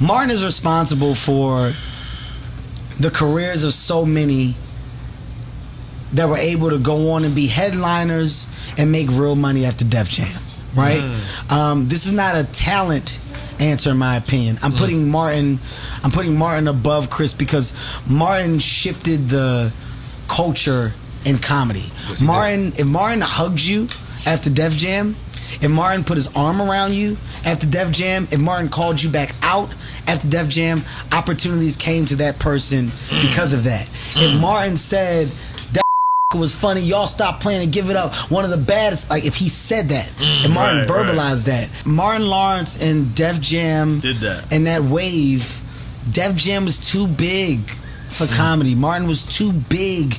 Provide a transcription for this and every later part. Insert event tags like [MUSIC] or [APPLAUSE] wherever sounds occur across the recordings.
Martin is responsible for the careers of so many that were able to go on and be headliners and make real money after Def Jam, right? Mm. Um, this is not a talent answer, in my opinion. I'm Mm. putting Martin, I'm putting Martin above Chris because Martin shifted the culture in comedy. Martin, if Martin hugs you after Def Jam, if Martin put his arm around you after Def Jam, if Martin called you back out after Def Jam, opportunities came to that person because of that. If Martin said that [LAUGHS] was funny, y'all stop playing and give it up. One of the baddest, like if he said that, mm, and Martin right, right. verbalized that, Martin Lawrence and Def Jam Did that. and that wave, Def Jam was too big for mm. comedy. Martin was too big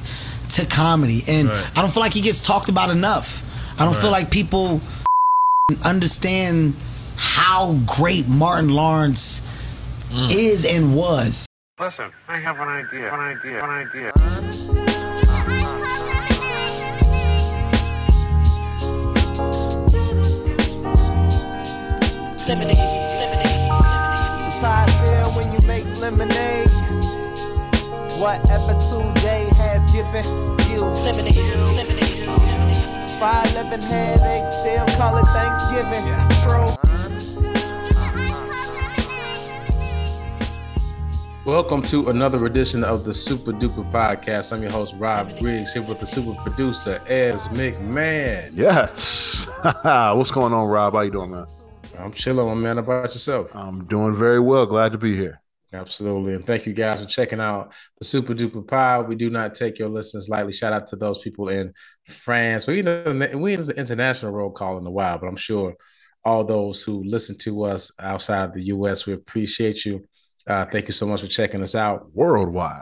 to comedy, and Right. I don't feel like he gets talked about enough. I don't feel like people [LAUGHS] understand how great Martin Lawrence Mm. is and was. Listen, I have an idea. An idea. An idea. Lemonade, lemonade. It's how I feel when you make lemonade. Whatever today has given you. Five eleven headaches, still call it Thanksgiving. True. Welcome to another edition of the Super Duper Podcast. I'm your host, Rob Briggs, here with the super producer, Ez McMahon. Yes. [LAUGHS] What's going on, Rob? How you doing, man? I'm chilling, man. About yourself? I'm doing very well. Glad to be here. Absolutely. And thank you guys for checking out the Super Duper Pod. We do not take your listens lightly. Shout out to those people in France. We know we in the international roll call in a while, but I'm sure all those who listen to us outside the US, we appreciate you. Uh, thank you so much for checking us out. Worldwide.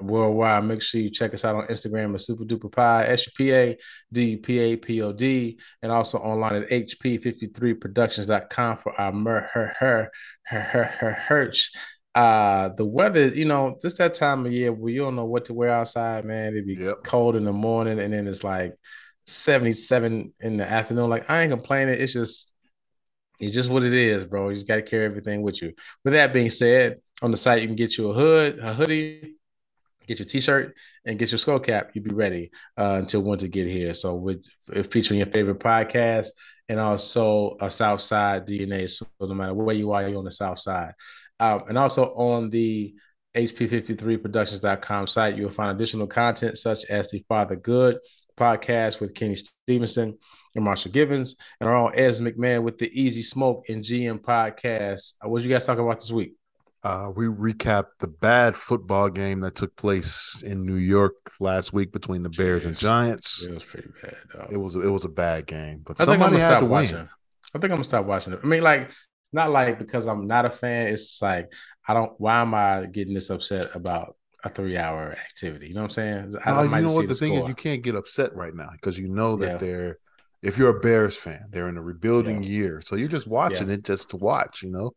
worldwide. Make sure you check us out on Instagram at Super Duper Pod, S U P A D U P A P O D, and also online at HP53productions.com for our mer her her her her her herch. Uh the weather, you know, just that time of year where you don't know what to wear outside, man. It'd be Yep. cold in the morning and then it's like 77 in the afternoon. Like I ain't complaining. It's just it's just what it is, bro. You just got to carry everything with you. With that being said, on the site you can get you a hood, a hoodie, get your t-shirt, and get your skull cap. You'll be ready uh, until winter get here. So with featuring your favorite podcast and also a South Side DNA. So no matter where you are, you're on the South Side. Um, and also on the HP53productions.com site, you'll find additional content such as the Father Good podcast with Kenny Stevenson and Marshall Gibbons, and our own Ez McMahon with the Easy Smoke and GM podcast. Uh, what you guys talk about this week? Uh, we recap the bad football game that took place in New York last week between the Bears and Giants. It was pretty bad. Dog. It was it was a bad game, but I think I'm gonna stop to win. watching. I think I'm gonna stop watching it. I mean, like, not like because I'm not a fan. It's like I don't. Why am I getting this upset about a three hour activity? You know what I'm saying? I, Uh, you know what see the thing is, you can't get upset right now because you know that Yeah. they're. If you're a Bears fan, they're in a rebuilding year, so you're just watching it just to watch. You know,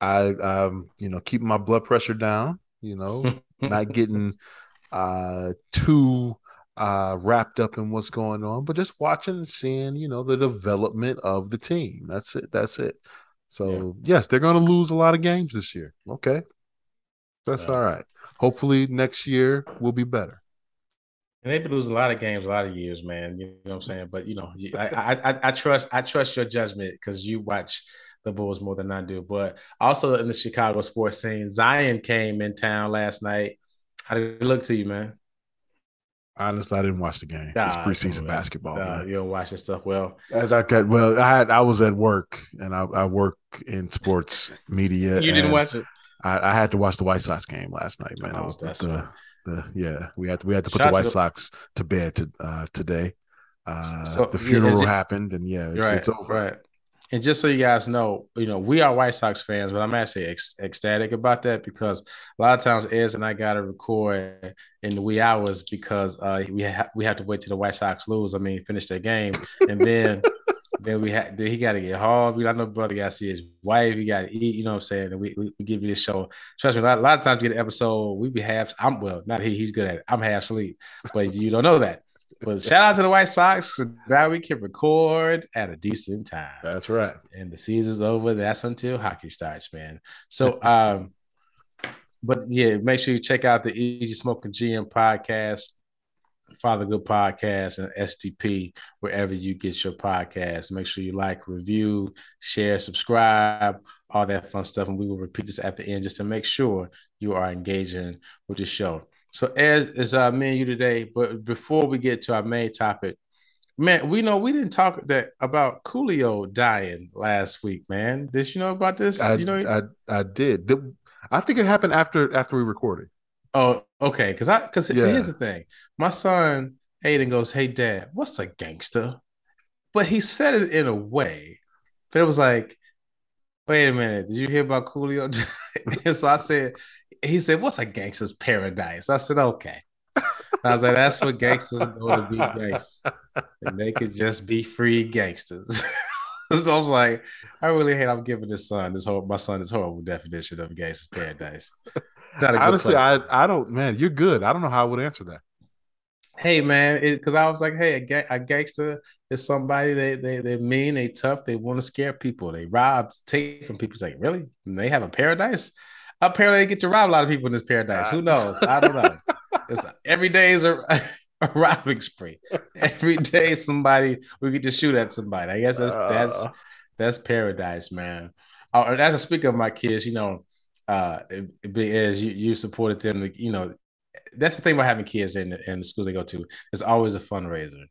I um you know keeping my blood pressure down. You know, not [LAUGHS] getting uh too uh wrapped up in what's going on, but just watching and seeing, you know, the development of the team. That's it. That's it. So yes, they're gonna lose a lot of games this year. Okay. That's Yeah. all right. Hopefully next year will be better. And they've been losing a lot of games, a lot of years, man. You know what I'm saying? But you know, I I, I, I trust I trust your judgment because you watch the Bulls more than I do. But also in the Chicago sports scene, Zion came in town last night. How did it look to you, man? Honestly, I didn't watch the game. Nah, it's preseason basketball. Nah, you don't watch this stuff well. As I got well, I had I was at work and I, I work in sports media. You didn't watch it. I, I had to watch the White Sox game last night, man. Oh, was the, that's the, right. the yeah. We had to we had to put the to White the- Sox to bed to, uh, today. Uh, So, the funeral is it- happened, and yeah, it's, right, it's over. right. And just so you guys know, you know, we are White Sox fans, but I'm actually ec- ecstatic about that because a lot of times Ez and I got to record in the wee hours because uh, we ha- we have to wait till the White Sox lose. I mean, finish their game, and then [LAUGHS] then we had he got to get home. We got no brother got to see his wife. He got to eat. You know what I'm saying? And we, we, we give you this show. Trust me, a lot, a lot of times you get an episode, we be half. I'm well, not he. He's good at it. I'm half asleep, but you don't know that. But shout out to the White Sox. Now we can record at a decent time. That's right. And the season's over. That's until hockey starts, man. So [LAUGHS] um, but yeah, make sure you check out the Easy Smoking GM podcast, Father Good Podcast, and STP, wherever you get your podcast. Make sure you like, review, share, subscribe, all that fun stuff. And we will repeat this at the end just to make sure you are engaging with the show. So as is uh, me and you today, but before we get to our main topic, man, we know we didn't talk that about Coolio dying last week, man. Did you know about this? I, you know, I I did. I think it happened after after we recorded. Oh, okay. Because I because Yeah. here's the thing. My son Aiden goes, "Hey, Dad, what's a gangster?" But he said it in a way, but it was like, "Wait a minute, did you hear about Coolio?" [LAUGHS] and so I said, "He said, what's a gangster's paradise?" I said, "Okay." I was like, "That's what gangsters go to be gangsters, and they could just be free gangsters." [LAUGHS] so I was like, I really hate I'm giving this son this whole my son this horrible definition of gangster's paradise. Not a good Honestly, place. I I don't. Man, you're good. I don't know how I would answer that. hey man, because I was like, hey, a, ga- a gangster is somebody they they they mean, they tough, they want to scare people, they rob, take from people. It's like, really? And they have a paradise? Apparently, they get to rob a lot of people in this paradise. Who knows? I don't know. [LAUGHS] It's every day is a, [LAUGHS] a robbing spree. Every day, somebody we get to shoot at somebody. I guess that's that's Uh, that's paradise, man. Oh, and as a speaker of my kids, you know, uh, it, it as you you supported them, you know, that's the thing about having kids in the, in the schools they go to. It's always a fundraiser,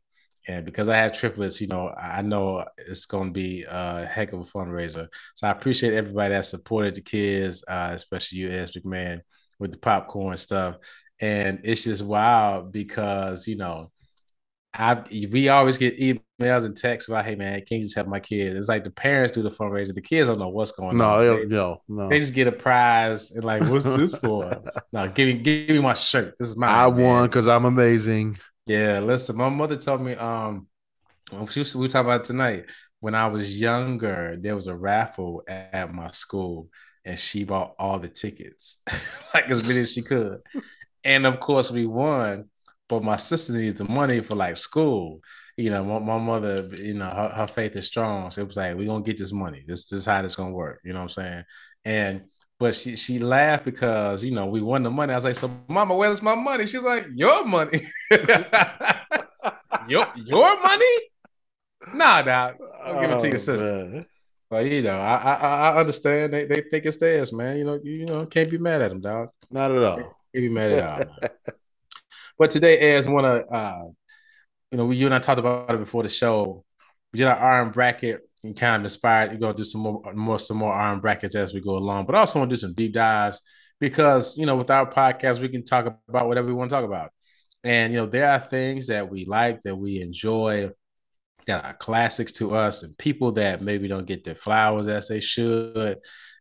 and because I have triplets, you know, I know it's going to be a heck of a fundraiser. So I appreciate everybody that supported the kids, uh, especially you, Ez McMahon, with the popcorn stuff. And it's just wild because you know, I we always get emails and texts about, hey man, can you just help my kids? It's like the parents do the fundraiser, the kids don't know what's going no, on. no, They- no, no. they just get a prize and like, what's this for? [LAUGHS] no, give me, give me my shirt. This is mine. I man. won because I'm amazing. Yeah, listen, my mother told me, um, she was, we were talking about tonight. When I was younger, there was a raffle at my school, and she bought all the tickets, [LAUGHS] like as many as she could. And of course, we won. But my sister needed the money for like school. You know, my, my mother, you know, her, her faith is strong. So it was like, we're gonna get this money. This, this is how this gonna work. You know what I'm saying? And but she she laughed because you know we won the money. I was like, so mama, where's my money? She was like, your money. [LAUGHS] your your money? Nah, dog. I'll give it to your Oh, sister. man. But you know, I I, I understand. They, they think it's theirs, man. You know, you, you know, can't be mad at them, dog. Not at all. Can't be mad at all. but today, as one of uh, you know, we, you and I talked about it before the show. We did our iron bracket and kind of inspired. We're gonna do some more, more, some more iron brackets as we go along. But also want to do some deep dives because you know, with our podcast, we can talk about whatever we want to talk about. And you know, there are things that we like that we enjoy that are classics to us and people that maybe don't get their flowers as they should.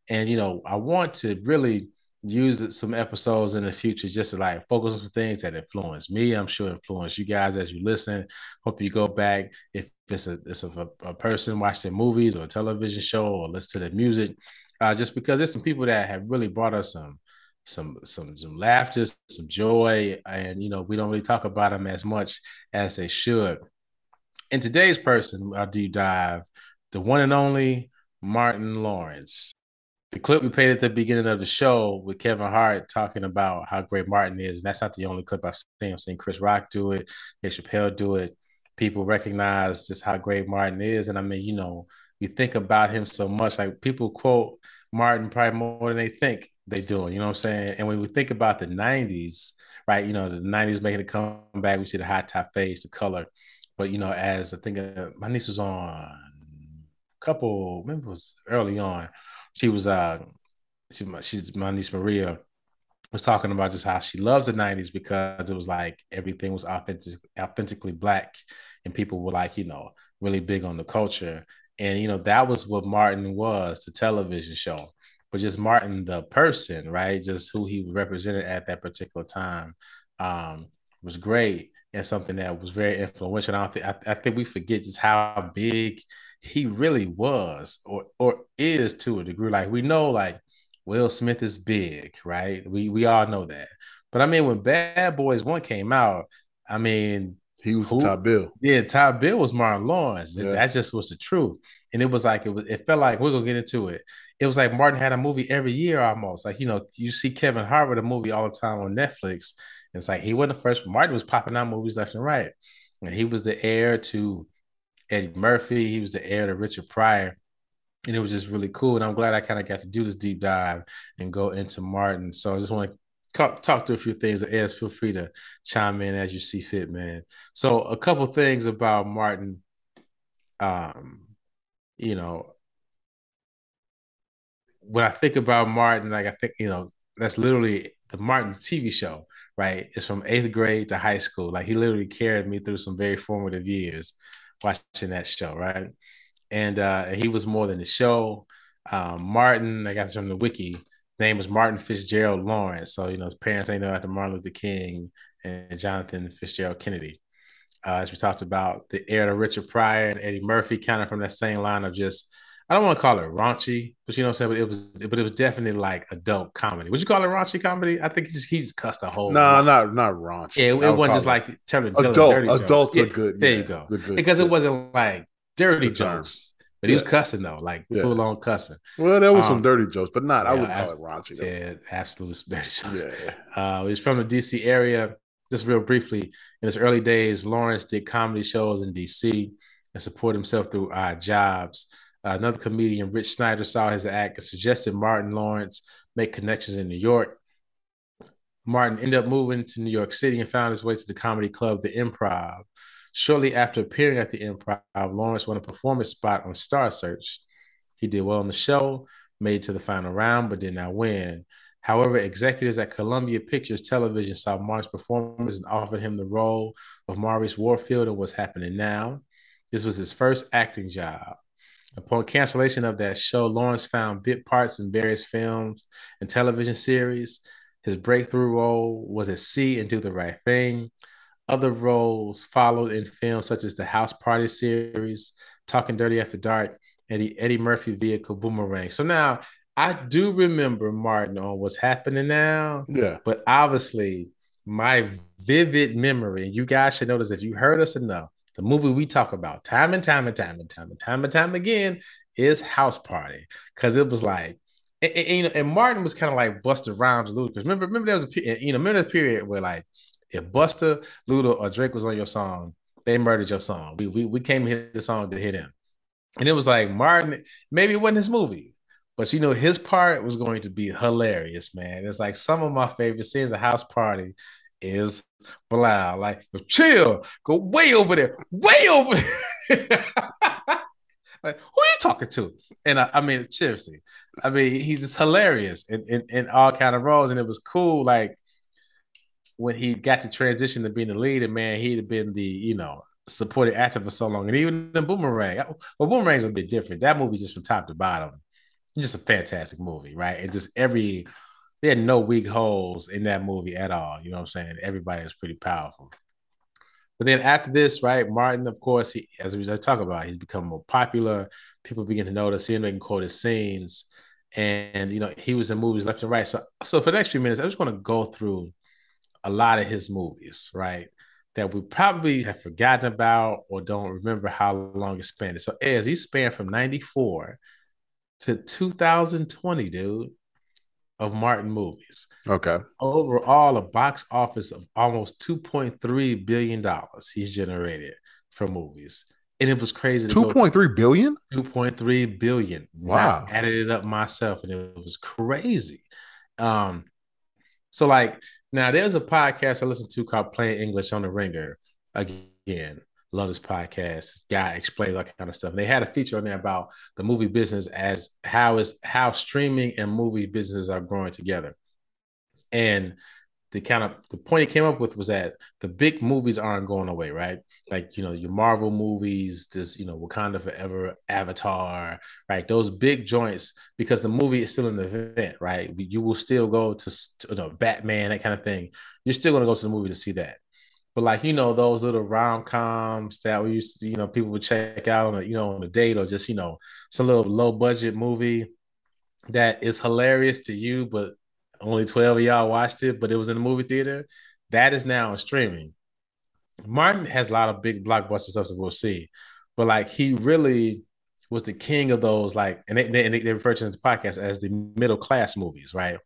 And you know, I want to really use some episodes in the future just to like focus on some things that influence me. I'm sure influence you guys as you listen. Hope you go back if it's a it's a, a person watching movies or a television show or listen to the music. Uh, just because there's some people that have really brought us some some some some laughter, some joy, and you know we don't really talk about them as much as they should. In today's person, our deep dive, the one and only Martin Lawrence. The clip we played at the beginning of the show with Kevin Hart talking about how great Martin is, and that's not the only clip I've seen. I've seen Chris Rock do it, Dave Chappelle do it. People recognize just how great Martin is, and I mean, you know, you think about him so much. Like people quote Martin probably more than they think they do. You know what I'm saying? And when we think about the '90s, right? You know, the '90s making a comeback. We see the high top face, the color. But you know, as I think uh, my niece was on a couple, maybe it was early on. She was uh, she, she's my niece Maria was talking about just how she loves the '90s because it was like everything was authentic, authentically black, and people were like, you know, really big on the culture. And you know, that was what Martin was, the television show, but just Martin the person, right? Just who he represented at that particular time um, was great and something that was very influential. I, think, I, I think we forget just how big he really was, or or is to a degree. Like we know, like Will Smith is big, right? We we all know that. But I mean, when Bad Boys One came out, I mean, He was Who? top bill. Yeah, top Bill was Martin Lawrence. Yeah. That just was the truth. And it was like it was it felt like we're gonna get into it. It was like Martin had a movie every year almost. Like, you know, you see Kevin Hart have a movie all the time on Netflix. And it's like he wasn't the first. Martin was popping out movies left and right. And he was the heir to Eddie Murphy. He was the heir to Richard Pryor. And it was just really cool. And I'm glad I kind of got to do this deep dive and go into Martin. So I just want to talk, through a few things. Ez feel free to chime in as you see fit, man. So a couple things about Martin. Um, you know, when I think about Martin, like I think, you know, that's literally the Martin TV show, right? It's from eighth grade to high school. Like he literally carried me through some very formative years watching that show, right? And uh, he was more than the show. Um, Martin, I got this from the wiki. Name was Martin Fitzgerald Lawrence. So you know his parents ain't know after Martin Luther King and Jonathan Fitzgerald Kennedy. Uh, as we talked about, the heir to Richard Pryor and Eddie Murphy, kind of from that same line of just I don't want to call it raunchy, but you know what I'm saying. But it was, but it was definitely like adult comedy. Would you call it raunchy comedy? I think he just, he just cussed a whole. No, lot. not not raunchy. Yeah, it, it wasn't just it like telling adult. dirty jokes. Adults Yeah, are good. There yeah, you go. good, good, because it wasn't like dirty jokes, but he was cussing though, like Yeah. full on cussing. Well, there was Um, some dirty jokes, but not. I would call it raunchy. Yeah, absolute [LAUGHS] dirty jokes. Yeah. Uh, he's from the DC area. Just real briefly, in his early days, Lawrence did comedy shows in DC and supported himself through odd jobs. Uh, another comedian, Rich Snyder, saw his act and suggested Martin Lawrence make connections in New York. Martin ended up moving to New York City and found his way to the comedy club, The Improv. Shortly after appearing at The Improv, Lawrence won a performance spot on Star Search. He did well on the show, made to the final round, but did not win. However, executives at Columbia Pictures Television saw Martin's performance and offered him the role of Maurice Warfield in What's Happening Now. This was his first acting job. Upon cancellation of that show, Lawrence found bit parts in various films and television series. His breakthrough role was at Cee and Do the Right Thing. Other roles followed in films such as the House Party series, Talking Dirty After Dark, and the Eddie Murphy vehicle Boomerang. So now I do remember Martin on What's Happening Now, Yeah. but obviously my vivid memory, and you guys should notice if you heard us enough, the movie we talk about time and time and time and time and time and time again is House Party. Cause it was like, and, and, you know, and Martin was kind of like Busta Rhymes Ludacris. Remember, remember there was a you know, remember the period where like if Busta, Luda, or Drake was on your song, they murdered your song. We we we came to hit the song to hit him. And it was like Martin, maybe it wasn't his movie, but you know, his part was going to be hilarious, man. It's like some of my favorite scenes of House Party is Bilal. Like, chill, go way over there, way over there. [LAUGHS] like, who are you talking to? And I, I mean, seriously, I mean, he's just hilarious in, in, in all kind of roles. And it was cool, like when he got to transition to being the leader, man, he'd have been the, you know, supported actor for so long. And even in Boomerang, uh, well, Boomerang's a bit different. That movie just from top to bottom, just a fantastic movie, right? And just every there had no weak holes in that movie at all. You know what I'm saying? Everybody is pretty powerful. But then after this, right, Martin, of course, he, as we talk about, he's become more popular. People begin to notice him, they can quote his scenes. And, you know, he was in movies left and right. So, so for the next few minutes, I just want to go through a lot of his movies, right? That we probably have forgotten about or don't remember how long it spanned. So as he spanned from 94 to 2020, dude, of Martin movies. Okay. Overall, a box office of almost $2.3 billion he's generated for movies. And it was crazy. Two point three billion. 2.3 billion. Wow. I added it up myself and it was crazy. Um, so like now there's a podcast I listen to called Plain English on the Ringer. Again, love this podcast. Guy explains all kind of stuff. And they had a feature on there about the movie business as how is how streaming and movie businesses are growing together. And the kind of the point he came up with was that the big movies aren't going away, right? Like you know your Marvel movies, this you know Wakanda Forever, Avatar, right? Those big joints because the movie is still an event, right? You will still go to, to you know Batman, that kind of thing. You're still going to go to the movie to see that. But like you know those little rom coms that we used to, you know, people would check out on a you know on a date or just you know some little low budget movie that is hilarious to you, but only 12 of y'all watched it, but it was in the movie theater. That is now streaming. Martin has a lot of big blockbuster stuff that we'll see, but like he really was the king of those. Like, and they, they, they refer to the podcast as the middle class movies, right?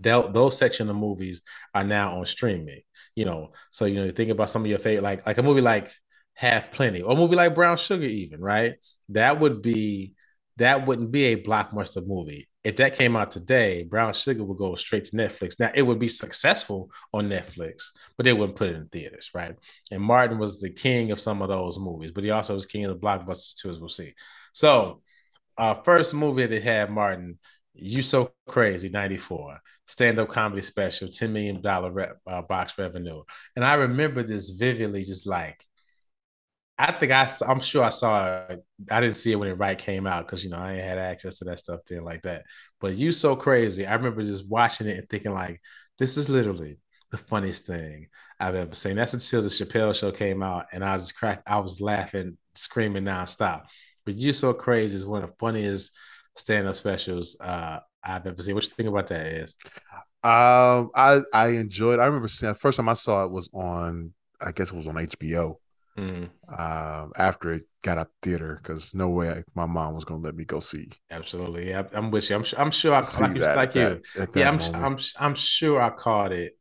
They'll, those section of movies are now on streaming. You know, so you know, you think about some of your favorite, like like a movie like Half Plenty, or a movie like Brown Sugar, even right? That would be that wouldn't be a blockbuster movie. If that came out today, Brown Sugar would go straight to Netflix. Now it would be successful on Netflix, but they wouldn't put it in theaters, right? And Martin was the king of some of those movies, but he also was king of the blockbusters too, as we'll see. So, uh, first movie that had Martin, You So Crazy, 94, stand up comedy special, $10 million re- uh, box revenue. And I remember this vividly, just like, I think I, I'm sure I saw it. I didn't see it when it right came out because you know I ain't had access to that stuff then like that. But you so crazy. I remember just watching it and thinking like, this is literally the funniest thing I've ever seen. That's until the Chappelle show came out and I was crack. I was laughing, screaming nonstop. But you so crazy is one of the funniest stand-up specials uh, I've ever seen. What you think about that is? Um, I I enjoyed. I remember seeing the first time I saw it was on. I guess it was on HBO. Mm, Um, after it got out theater, because no way my mom was gonna let me go see. absolutely. Yeah, I'm with you. I'm, I'm sure I see like, that like you. that- Yeah, I'm. I'm I'm sure I caught it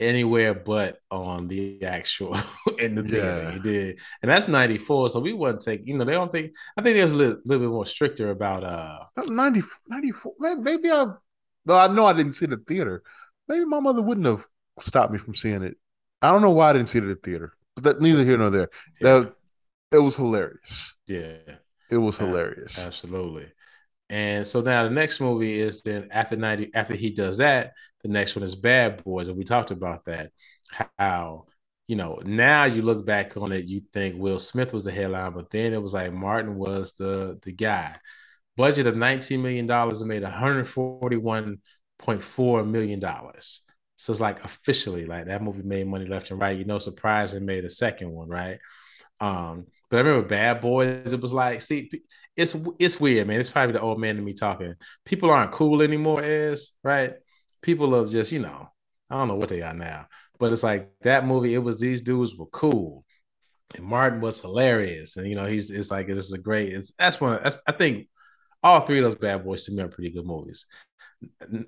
anywhere but on the actual [LAUGHS] in the theater. Yeah. You did, and that's '94. So we wouldn't take. You know, they don't think. I think they was a little, little bit more stricter about. uh 90, 94. Maybe I. No, I know I didn't see the theater. Maybe my mother wouldn't have stopped me from seeing it. I don't know why I didn't see it at theater. But that neither here nor there. Yeah, That it was hilarious. yeah, It was hilarious. absolutely. And so now the next movie is then after 90, after he does that, the next one is Bad Boys. And we talked about that. How, you know, now you look back on it, you think Will Smith was the headline, but then it was like Martin was the the guy. Budget of $19 million and made $141.4 million. So it's like officially like that movie made money left and right. You know, surprise and made a second one, right? Um, but I remember Bad Boys. It was like, see, it's it's weird, man. It's probably the old man to me talking. People aren't cool anymore, is right. People are just, you know, I don't know what they are now, but it's like that movie. It was these dudes were cool, and Martin was hilarious, and you know, he's it's like it's a great. It's that's one. That's I think all three of those Bad Boys to me are pretty good movies.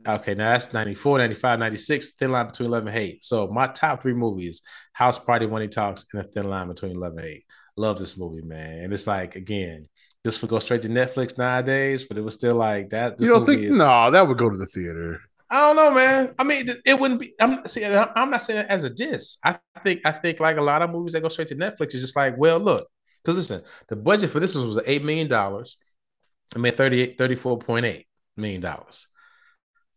Okay, now that's 94, 95, 96, Thin Line Between Love and Hate. So my top three movies, House Party When He Talks, and A Thin Line Between Love and Hate. Love this movie, man. And it's like, again, this would go straight to Netflix nowadays, but it was still like that. This you don't think? is, No, that would go to the theater. I don't know, man. I mean, it wouldn't be. I'm see. I'm not saying it as a diss. I think. I think like a lot of movies that go straight to Netflix is just like, well, look, because listen, the budget for this was eight million dollars. I mean, 38, 34.8 million dollars.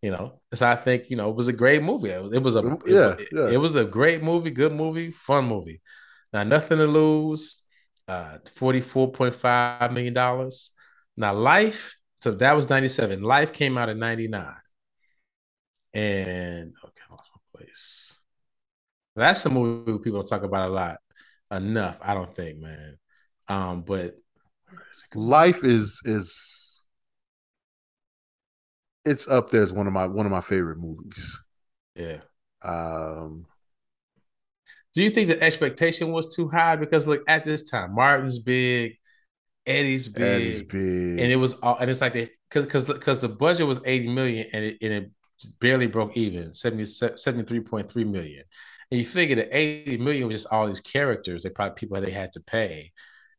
You know, so I think you know it was a great movie. It was, it was a Yeah, it- yeah. it was a great movie, good movie, fun movie. Now nothing to lose. Uh, forty four point five million dollars. Now Life. So that was ninety seven. Life came out in ninety nine. And okay, I lost my place. That's a movie people don't talk about a lot enough. I don't think, man. Um, but is? Life is is it's up there as one of my one of my favorite movies. yeah. Um, Do you think the expectation was too high? Because look, at this time, Martin's big, Eddie's big, Eddie's big, and it was all, and it's like they because because because the budget was 80 million and it, and it barely broke even 70 73.3 million and you figure that 80 million was just all these characters they probably people they had to pay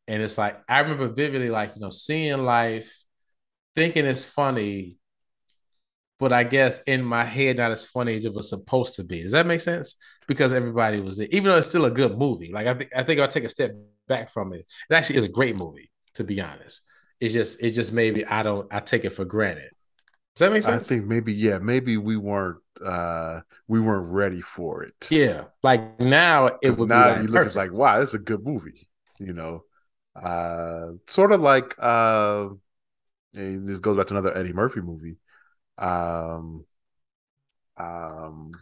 and it's like i remember vividly like you know seeing life thinking it's funny but i guess in my head not as funny as it was supposed to be does that make sense because everybody was there even though it's still a good movie like i think i think i'll take a step back from it it actually is a great movie to be honest it's just it's just maybe I don't I take it for granted. Does that make sense? I think maybe yeah, maybe we weren't uh we weren't ready for it. yeah. Like now it would be now like you look it's like wow, it's a good movie. You know, uh, sort of like uh, and this goes back to another Eddie Murphy movie, um, um,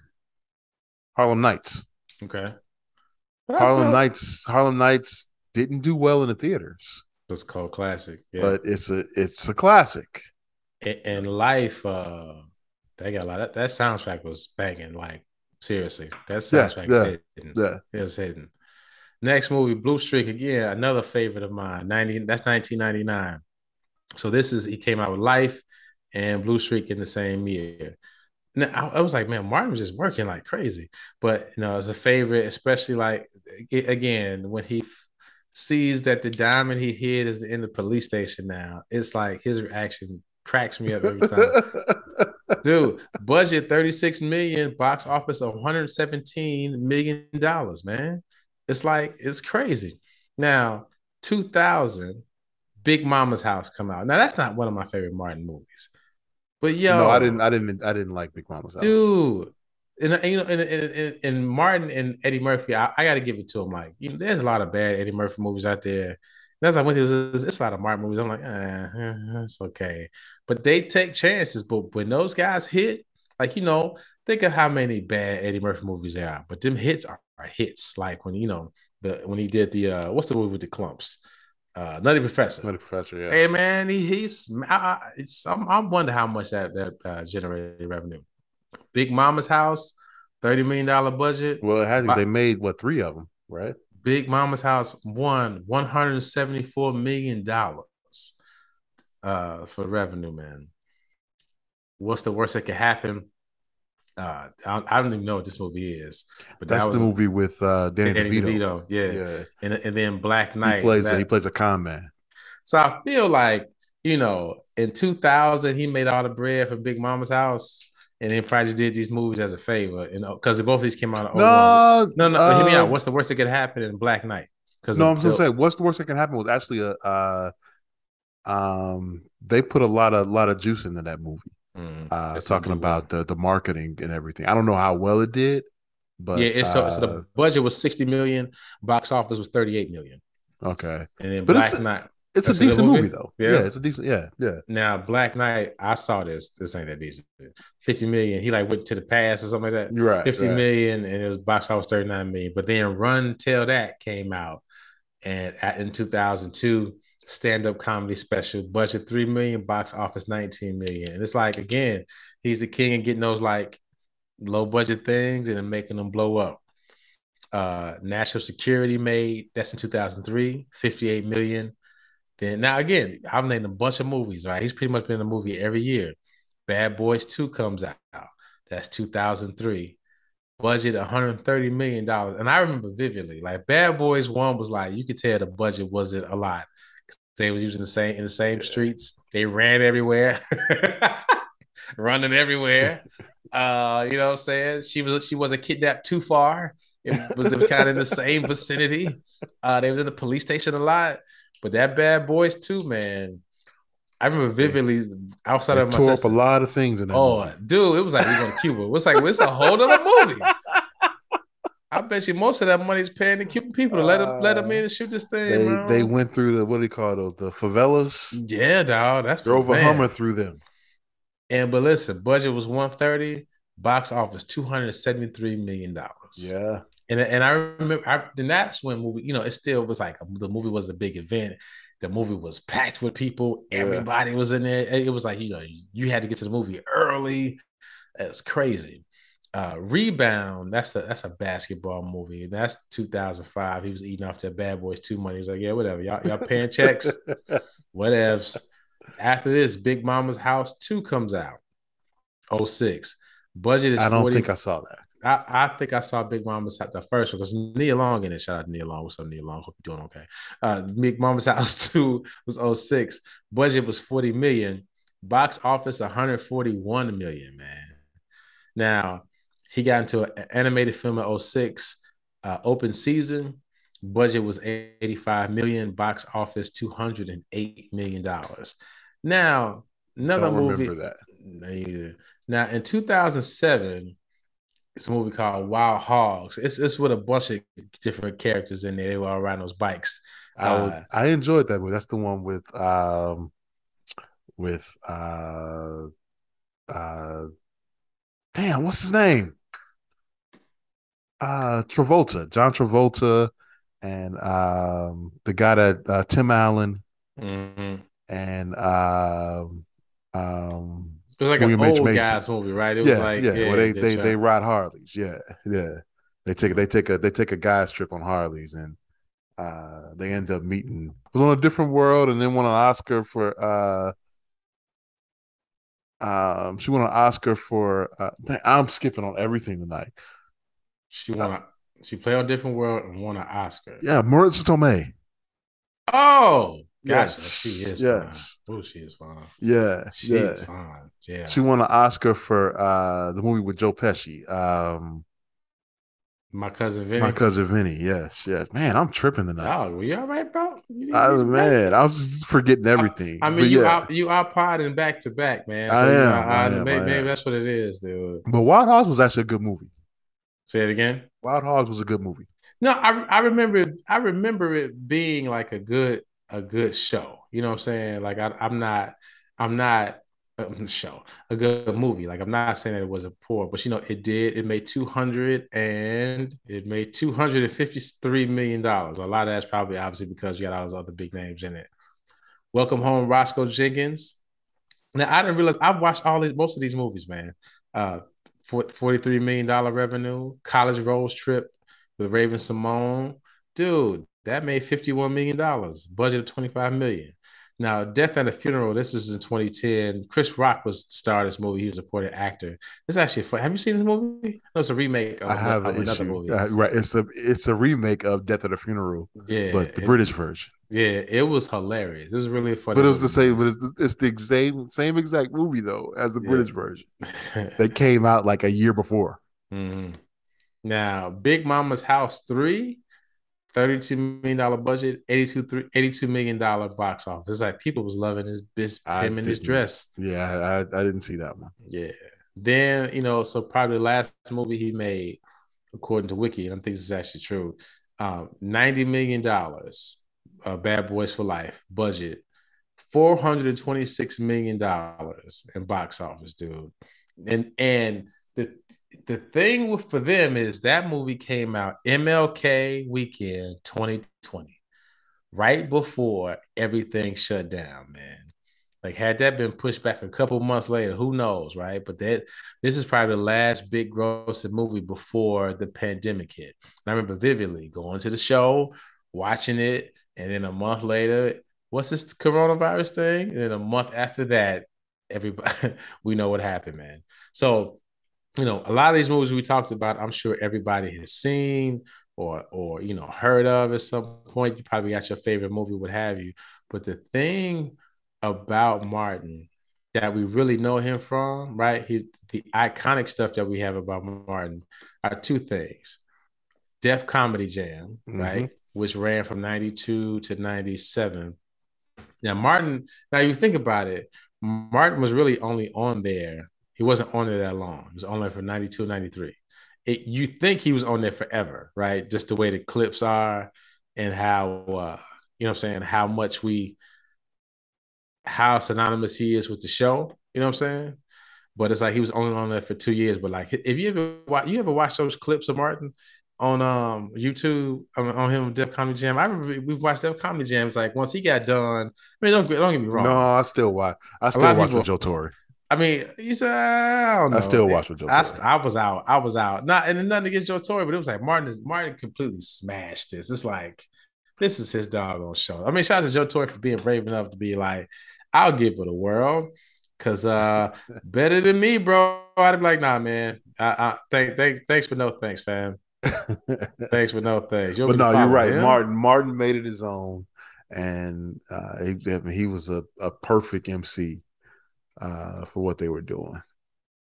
Harlem Nights. Okay. But Harlem thought- Nights. Harlem Nights didn't do well in the theaters, It's called classic. Yeah. but it's a it's a classic. and, and life, uh they got a lot that, that soundtrack was banging, like seriously. That Yeah, soundtrack yeah, is hitting. Yeah, It was hitting. Next movie, Blue Streak again, another favorite of mine. 90 that's 1999. So this is he came out with Life and Blue Streak in the same year. Now, I, I was like, man, Martin was just working like crazy. But you know, it's a favorite, especially like again when he f- sees that the diamond he hid is in the police station now. It's like his reaction cracks me up every time. [LAUGHS] Dude, budget 36 million, box office 117 million dollars, man. It's like it's crazy. Now, 2000, Big Mama's House come out. Now that's not one of my favorite Martin movies. But yo, no, I didn't. I didn't. I didn't like Big Mama's house. dude. And, and, you know, and, and, and, Martin and Eddie Murphy, I, I got to give it to him. Like, you know, there's a lot of bad Eddie Murphy movies out there. And as I went through, this, it's a lot of Martin movies. I'm like, eh, eh, it's okay. But they take chances. But when those guys hit, like, you know, think of how many bad Eddie Murphy movies there are. But them hits are, are hits. Like when, you know, the when he did the, uh, what's the movie with the clumps? Uh, Nutty Professor. Not a professor. Yeah. Hey man, he, he's I, I'm, I wonder how much that that uh, generated revenue. Big Mama's House, thirty million dollar budget. Well, it had. They made what three of them, right? Big Mama's House won one hundred seventy four million dollars uh, for revenue. Man, what's the worst that could happen? Uh, I, I don't even know what this movie is, but That's that was the movie with uh, Danny, Danny DeVito. DeVito. Yeah. Yeah. And, and then Black Knight. He plays. that- he plays a con man. So I feel like, you know, in 2000, he made all the bread for Big Mama's house and then probably did these movies as a favor. You know, because both of these came out. 01. No, no, no. hear me uh, out. What's the worst that could happen in Black Knight? Because No, I'm just saying. What's the worst that can happen was actually a. Uh, um, they put a lot of lot of juice into that movie. Mm, Uh, that's talking about the the marketing and everything. I don't know how well it did, but yeah, it's so, so uh, the budget was 60 million, box office was 38 million. okay. And then But Black it's- Knight. It's a a decent movie? movie, though. Yeah. Yeah. it's a decent. Yeah, yeah. Now, Black Knight, I saw this. This ain't that decent. 50 million. He like went to the past or something like that. You're right. Fifty right. million, and it was box office 39 million. But then Run Tell That came out and at, in 2002, stand-up comedy special, budget 3 million, box office 19 million. And it's like again, he's the king of getting those like low budget things and making them blow up. Uh National Security made that's in 2003, 58 million. Then now again, I've named a bunch of movies, right? He's pretty much been in a movie every year. Bad Boys 2 comes out. That's 2003. Budget 130 million dollars. And I remember vividly, like Bad Boys 1 was like you could tell the budget wasn't a lot. They was using the same in the same streets. They ran everywhere. [LAUGHS] Running everywhere. Uh, you know what I'm saying? She was she wasn't kidnapped too far. It was, it was kind of in the same vicinity. Uh, they was in the police station a lot. But that Bad Boys too, man. I remember vividly outside They of my tore up a lot of things in that. Oh, movie. dude, it was like we going to Cuba. It was like it's a whole other movie. [LAUGHS] I bet you most of that money's paying the Cuban people to let them let them uh, in and shoot this thing. they bro. they went through the what do you call those the favelas? yeah, dog. That's Drove a. Hummer through them. And but listen, budget was 130, box office 273 million dollars. Yeah, And and I remember, I, and that's when movie, you know, it still was like the movie was a big event. The movie was packed with people. Yeah. Everybody was in there. It was like you know, you had to get to the movie early. It's crazy. Uh, Rebound. That's a that's a basketball movie. That's 2005. He was eating off that Bad Boys Two money. He's like, yeah, whatever. Y'all y'all paying checks, [LAUGHS] whatevs. After this, Big Mama's House Two comes out. 06. Budget is I don't 40 think I saw that. I, I think I saw Big Mama's House the first one because Nia Long in it. Shout out to Nia Long. What's up, Nia Long? Hope you're doing okay. Uh, Big Mama's House [LAUGHS] 2 was 06. Budget was 40 million. Box office 141 million, man. Now, he got into an animated film at 06, uh, open season. Budget was 85 million. Box office 208 million dollars. Now, another Don't movie. that. Neither. Now, in 2007, it's a movie called Wild Hogs. It's it's with a bunch of different characters in there. They were all riding those bikes. I Uh, I enjoyed that movie. That's the one with um with uh uh damn, what's his name? Uh Travolta, John Travolta, and um the guy that uh, Tim Allen mhm. and um um It was like William an H. old Mason. guys movie, right? It yeah, was like yeah, well they they, they ride Harleys. Yeah, yeah. They take they take a they take a guy's trip on Harleys and uh, they end up meeting. Was on a different world, and then won an Oscar for. uh um, she won an Oscar for. Uh, I'm skipping on everything tonight. She won. A, she played on Different World and won an Oscar. Yeah, Marisa Tomei. Oh, gotcha. Yes, She is yes. fine. Oh, she is fine. Yeah, She yeah. is fine. Yeah. She won an Oscar for uh the movie with Joe Pesci. Um, My cousin Vinny. my cousin Vinny. Yes, yes. Man, I'm tripping tonight. Oh, were you all right, bro? I, right? man, I was forgetting everything. I mean, But you yeah. out you out podding back to back, man. I you know, am, I am, maybe, I maybe am. that's what it is, dude. But Wild Hogs was actually a good movie. Say it again. Wild Hogs was a good movie. No, I I remember I remember it being like a good a good show. You know what I'm saying? Like I, I'm not I'm not a [LAUGHS] show a good movie. Like I'm not saying that it was a poor, but you know it did. It made 200 and it made 253 million dollars. A lot of that's probably obviously because you got all those other big names in it. Welcome home, Roscoe Jenkins. Now I didn't realize I've watched all these most of these movies, man. Uh, 43 million dollar revenue, college road trip with Raven-Symoné. Dude, that made 51 million dollars. Budget of 25 million. Now, Death at a Funeral. This is in 2010. Chris Rock was starred in this movie. He was a supporting actor. This is actually fun. Have you seen this movie? No, it's a remake of, I have of an another issue. movie. Uh, right, it's a it's a remake of Death at a Funeral, yeah, but the it- British version. Yeah, it was hilarious. It was really funny. But it was the same. But it's the, it's the same same exact movie though as the Yeah. British version [LAUGHS] that came out like a year before. Mhm. Now, Big Mama's House 3, $32 million budget, 82, $82 million box office. It's like people was loving his bis him in his dress. Yeah, I, I I didn't see that one. Yeah. Then, you know, so probably the last movie he made, according to Wiki, and I think this is actually true, um, $90 million, uh, Bad Boys for Life budget, $426 million in box office, dude. And and the the thing with, for them is that movie came out MLK weekend 2020, right before everything shut down, man. Like had that been pushed back a couple months later, who knows, right? But that this is probably the last big grossing movie before the pandemic hit. And I remember vividly going to the show, watching it, and then a month later, what's this coronavirus thing? And then a month after that, everybody [LAUGHS] we know what happened, man. So, you know, a lot of these movies we talked about, I'm sure everybody has seen or or you know heard of at some point. You probably got your favorite movie, what have you. But the thing about Martin that we really know him from, right? He the iconic stuff that we have about Martin are two things. Def Comedy Jam, Mhm. right? Which ran from 92 to 97. Now, Martin, now you think about it, Martin was really only on there. He wasn't on there that long. He was on there for 92, 93. It, you think he was on there forever, right? Just the way the clips are and how, uh, you know what I'm saying, how much we, how synonymous he is with the show. You know what I'm saying? But it's like he was only on there for two years. But like, if you ever you ever watch those clips of Martin on um YouTube on, on him Def Comedy Jam? I remember we've watched Def Comedy Jam. It's like once he got done. I mean, don't get- don't get me wrong. No, I still watch. I still watch people- with Joe Torry. I mean, you said I don't know. I still watch with Joe I, Torre. I was out. I was out. Not and nothing against Joe Torry, but it was like Martin is Martin completely smashed this. It's like this is his doggone show. I mean, shout out to Joe Torry for being brave enough to be like, I'll give it a whirl. Cause uh [LAUGHS] better than me, bro. I'd be like, nah, man. I, I thank, thank, thanks for no thanks, fam. Thanks for no thanks. But no, you're right. him? Martin Martin made it his own, and uh, he, he was a, a perfect MC uh, for what they were doing.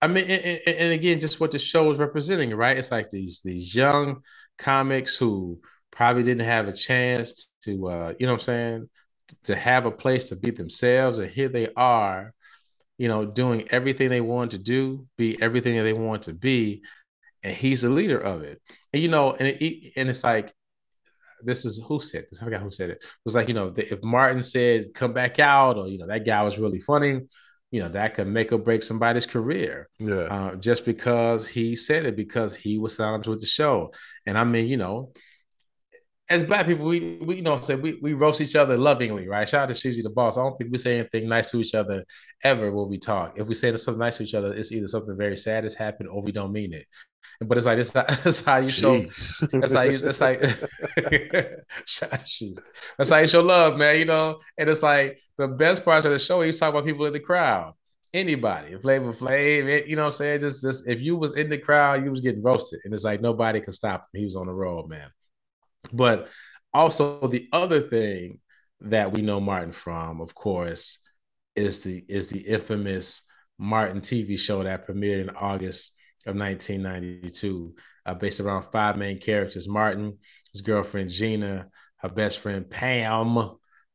I mean, and, and- again, just what the show is representing, right? It's like these these young comics who probably didn't have a chance to, uh, you know, what I'm saying, to have a place to be themselves, and here they are, you know, doing everything they want to do, be everything that they want to be, and he's the leader of it. And you know, and it, and it's like. This is who said this. I forgot who said it. It was like, you know, if Martin said, come back out, or, you know, that guy was really funny, you know, that could make or break somebody's career Yeah, uh, just because he said it because he was signed up with the show. And I mean, you know, as black people, we we you know say we, we roast each other lovingly, right? Shout out to Sheezy the boss. I don't think we say anything nice to each other ever when we talk. If we say something nice to each other, it's either something very sad has happened or we don't mean it. But it's like this [LAUGHS] that's how you show Jeez. that's how you that's like [LAUGHS] shout out to Sheezy. That's how you show love, man. You know, and it's like the best part of the show, you talk about people in the crowd. Anybody, Flavor Flav, it- you know what I'm saying? Just, just if you was in the crowd, you was getting roasted. And it's like nobody could stop him. He was on the road, man. But also the other thing that we know Martin from, of course, is the is the infamous Martin TV show that premiered in August of 1992, uh, based around five main characters: Martin, his girlfriend Gina, her best friend Pam,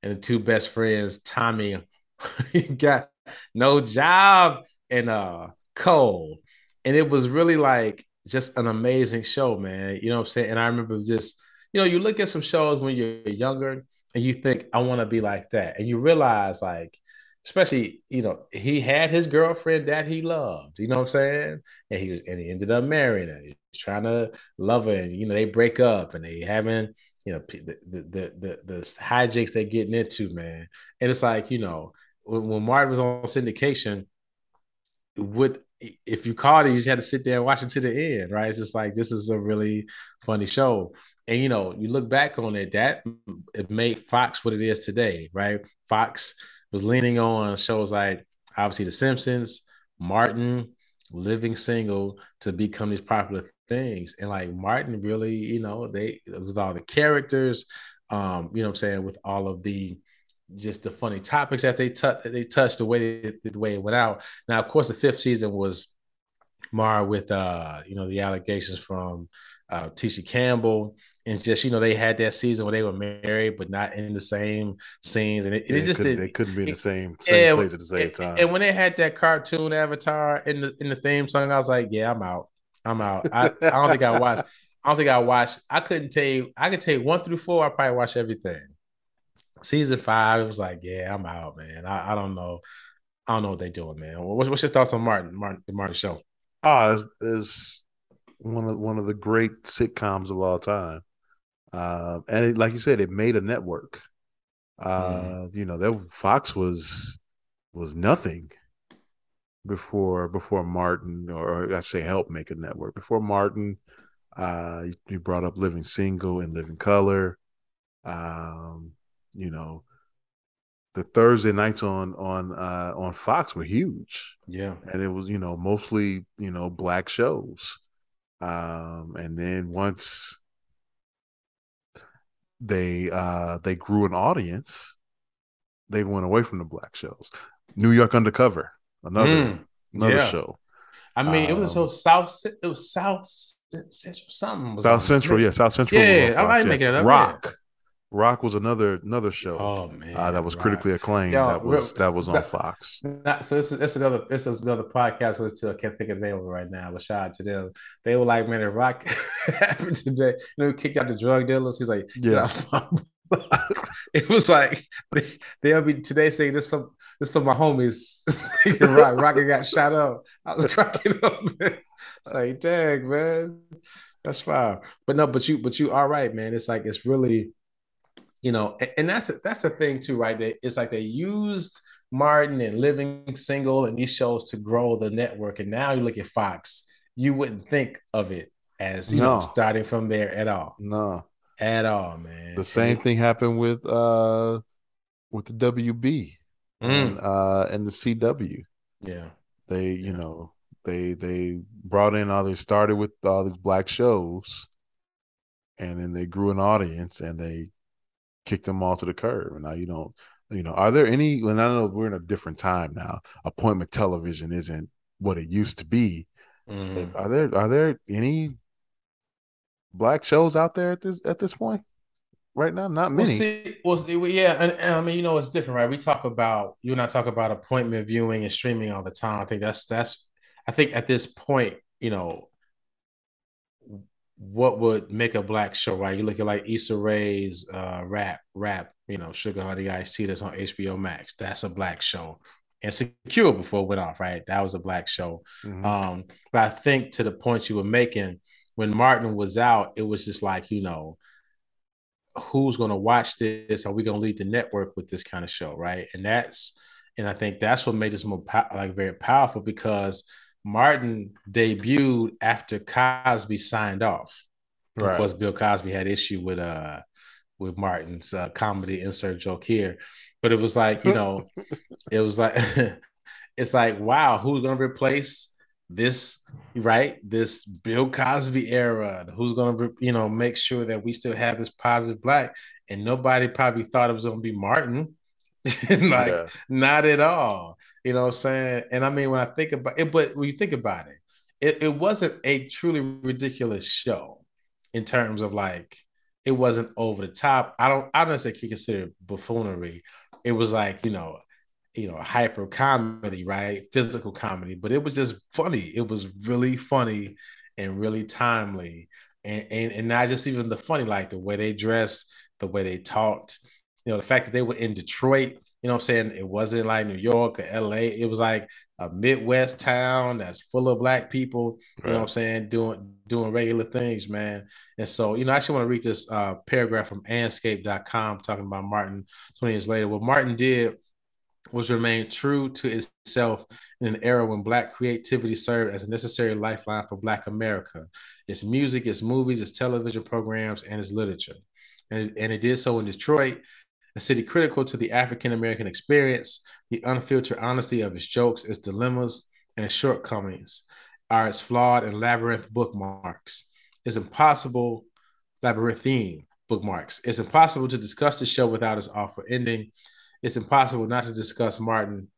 and the two best friends Tommy. [LAUGHS] got no job and uh Cole, and it was really like just an amazing show, man. You know what I'm saying? And I remember just you know, you look at some shows when you're younger and you think, I want to be like that. And you realize, like, especially, you know, he had his girlfriend that he loved, you know what I'm saying? And he was, and he ended up marrying her. He was trying to love her, and you know, they break up and they having, you know, the the the the, the hijinks they're getting into, man. And it's like, you know, when, when Martin was on syndication, would if you caught it, you just had to sit there and watch it to the end, right? It's just like this is a really funny show. And you know, you look back on it, that it made Fox what it is today, right? Fox was leaning on shows like obviously The Simpsons, Martin, Living Single to become these popular things. And like Martin really, you know, they with all the characters, um, you know I'm saying, with all of the just the funny topics that they touched that they touched the way they, the way it went out. Now, of course, the fifth season was marred with uh, you know, the allegations from uh Tisha Campbell and just you know they had that season where they were married but not in the same scenes and it, Yeah, it just couldn't- they couldn't be in the same, same place at the same time. and when they had that cartoon avatar in the in the theme song, I was like, yeah, I'm out. I'm out. I, I don't think I watched. I don't think I watched. I couldn't tell you. I could tell you one through four. I probably watched everything. Season five, it was like, yeah, I'm out, man. I, I don't know. I don't know what they're doing, man. What's, what's your thoughts on Martin? Martin, the Martin show. Ah, is, is one of one of the great sitcoms of all time. Uh, and it, like you said, it made a network. Uh, You know, that Fox was was nothing before before Martin, or I say help make a network before Martin. Uh, you, you brought up Living Single and Living Color. Um, you know, the Thursday nights on on uh, on Fox were huge Yeah, and it was you know mostly you know black shows um and then once they uh they grew an audience they went away from the black shows new york undercover another Mm, another yeah. show I mean, it was so Um, South. It was South Central. Something was south central yeah south central Yeah, I might yeah. it up, Roc Roc was another another show Oh man, uh, that was right. critically acclaimed Yo, that was that was on that- fox Not, so this is it's another it's another podcast I listen to. I can't think of the name of it right now, but shout out to them. They were like, man, the Roc happened today. You know, kicked out the drug dealers. He's like, Yeah. [LAUGHS] yeah. it was like they, they'll be today saying this for this for my homies. [LAUGHS] Roc, Rocket got shot up. I was [LAUGHS] cracking up, man. It's like, dang, man, that's fine. But no, but you but you are right, man. It's like it's really you know, and that's that's the thing too, right? They, it's like they used Martin and Living Single and these shows to grow the network, and now you look at Fox, you wouldn't think of it as you know starting from there at all, no at all, man. the same thing happened with uh with the wb Mm, and uh and the CW. yeah, They, you Yeah. know, they they brought in all they started with all these black shows and then they grew an audience and they kicked them all to the curb. And now you don't you know, are there any and I don't know we're in a different time now. Appointment television isn't what it used to be. Mhm. Are there are there any black shows out there at this at this point? Right now? Not Well, many. see, well, see, well, yeah, and, and I mean, you know, it's different, right? We talk about you and I talk about appointment viewing and streaming all the time. I think that's that's, I think at this point, you know, what would make a black show, right? You look at like Issa Rae's uh, rap, rap, you know, Sugar Honey Ice Tea that's on HBO Max. That's a black show. Insecure before it went off, right? That was a black show. Mhm. Um, but I think to the point you were making, when Martin was out, it was just like, you know, who's going to watch this? Are we going to lead the network with this kind of show, right? And that's and I think that's what made this more po- like very powerful because Martin debuted after Cosby signed off. Right. Of course, Bill Cosby had issue with uh with Martin's uh, comedy insert joke here, but it was like you know, [LAUGHS] it was like [LAUGHS] it's like wow, who's gonna replace this right this Bill Cosby era? Who's gonna you know make sure that we still have this positive black? And nobody probably thought it was gonna be Martin. [LAUGHS] like Yeah. not at all. You know what I'm saying? And I mean, when I think about it, but when you think about it, it, it wasn't a truly ridiculous show in terms of like it wasn't over the top. I don't I don't necessarily consider it buffoonery. It was like, you know, you know, hyper comedy, right? Physical comedy, but it was just funny. It was really funny and really timely. And, and and not just even the funny, like the way they dressed, the way they talked, you know, the fact that they were in Detroit, you know what I'm saying? It wasn't like New York or LA. It was like a Midwest town that's full of black people, you know what I'm saying, doing doing regular things, man. And so, you know, I actually want to read this uh, paragraph from andscape.com talking about Martin 20 years later. What Martin did was remain true to itself in an era when black creativity served as a necessary lifeline for black America. Its music, its movies, its television programs, and its literature. And, and it did so in Detroit, a city critical to the African American experience. The unfiltered honesty of its jokes, its dilemmas, and its shortcomings are its flawed and labyrinth bookmarks. It's impossible, labyrinthine bookmarks. It's impossible to discuss the show without its awful ending. It's impossible not to discuss Martin,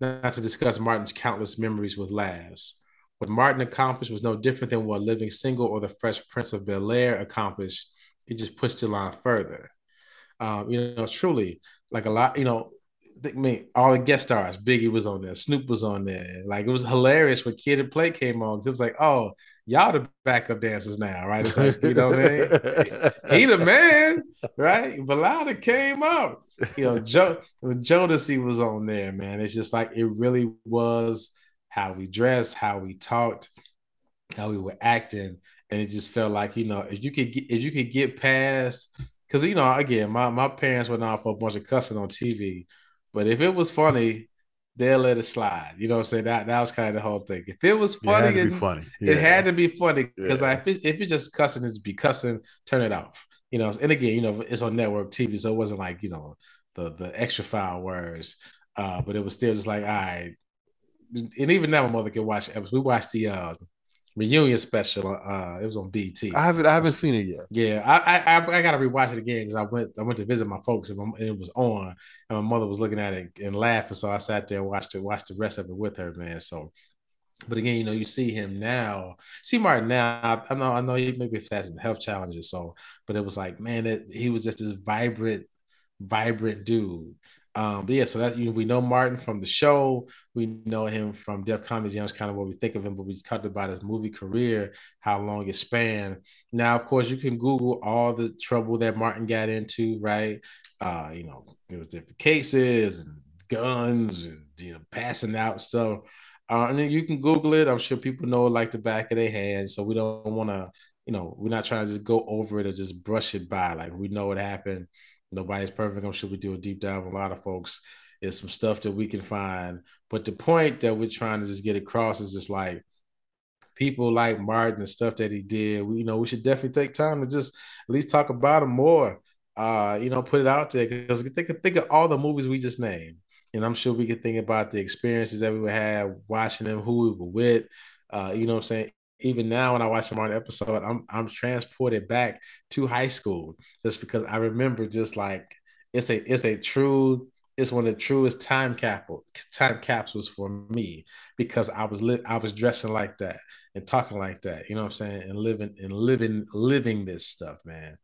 not to discuss Martin's countless memories with laughs. What Martin accomplished was no different than what Living Single or The Fresh Prince of Bel Air accomplished. It just pushed the line further. Um, you know, truly, like a lot, you know, I mean, all the guest stars, Biggie was on there, Snoop was on there. Like it was hilarious when Kid and Play came on. It was like, oh, y'all the backup dancers now, right? It's like, you know what I mean? He the [LAUGHS] man, right? Belada came up. You know, Joe when Jodeci was on there, man. It's just like it really was how we dressed, how we talked, how we were acting, and it just felt like you know if you could get if you could get past because you know again my my parents went out for a bunch of cussing on TV, but if it was funny, they'll let it slide. You know what I'm saying? That that was kind of the whole thing. If it was It had funny, to be funny. it had to be funny because Yeah. like, if, it's, if it's just cussing, it's be cussing. Turn it off. You know, and again, you know, it's on network TV, so it wasn't like you know the the extra foul words, uh, but it was still just like, all right. And even now, my mother can watch episodes. We watched the uh, reunion special. Uh, it was on BET. I haven't I haven't seen it yet. Yeah, I I, I, I got to rewatch it again because I went I went to visit my folks and, my, and it was on, and my mother was looking at it and laughing. So I sat there and watched it, watched the rest of it with her, man. So, but again, you know, you see him now, see Martin now. I know, I know, he maybe has some health challenges. So, but it was like, man, that he was just this vibrant, vibrant dude. Um, but yeah, so that you know, we know Martin from the show. We know him from Def Comedy Jam. Is kind of what we think of him, but we talked about his movie career, how long it spanned. Now, of course, you can Google all the trouble that Martin got into, right? Uh, you know, there was different cases and guns and you know, passing out stuff. Uh, and then you can Google it. I'm sure people know it like the back of their hand. So we don't want to, you know, we're not trying to just go over it or just brush it by. Like we know what happened. Nobody's perfect. I'm sure we do a deep dive on a lot of folks. It's some stuff that we can find. But the point that we're trying to just get across is just like people like Martin and stuff that he did. We, you know, we should definitely take time to just at least talk about him more. Uh, you know, put it out there because think think of all the movies we just named, and I'm sure we could think about the experiences that we would have watching them, who we were with. Uh, you know what I'm saying? Even now, when I watch them on an episode, I'm I'm transported back to high school just because I remember just like it's a it's a true it's one of the truest time cap time capsules for me because I was li- I was dressing like that and talking like that, you know what I'm saying, and living and living living this stuff, man.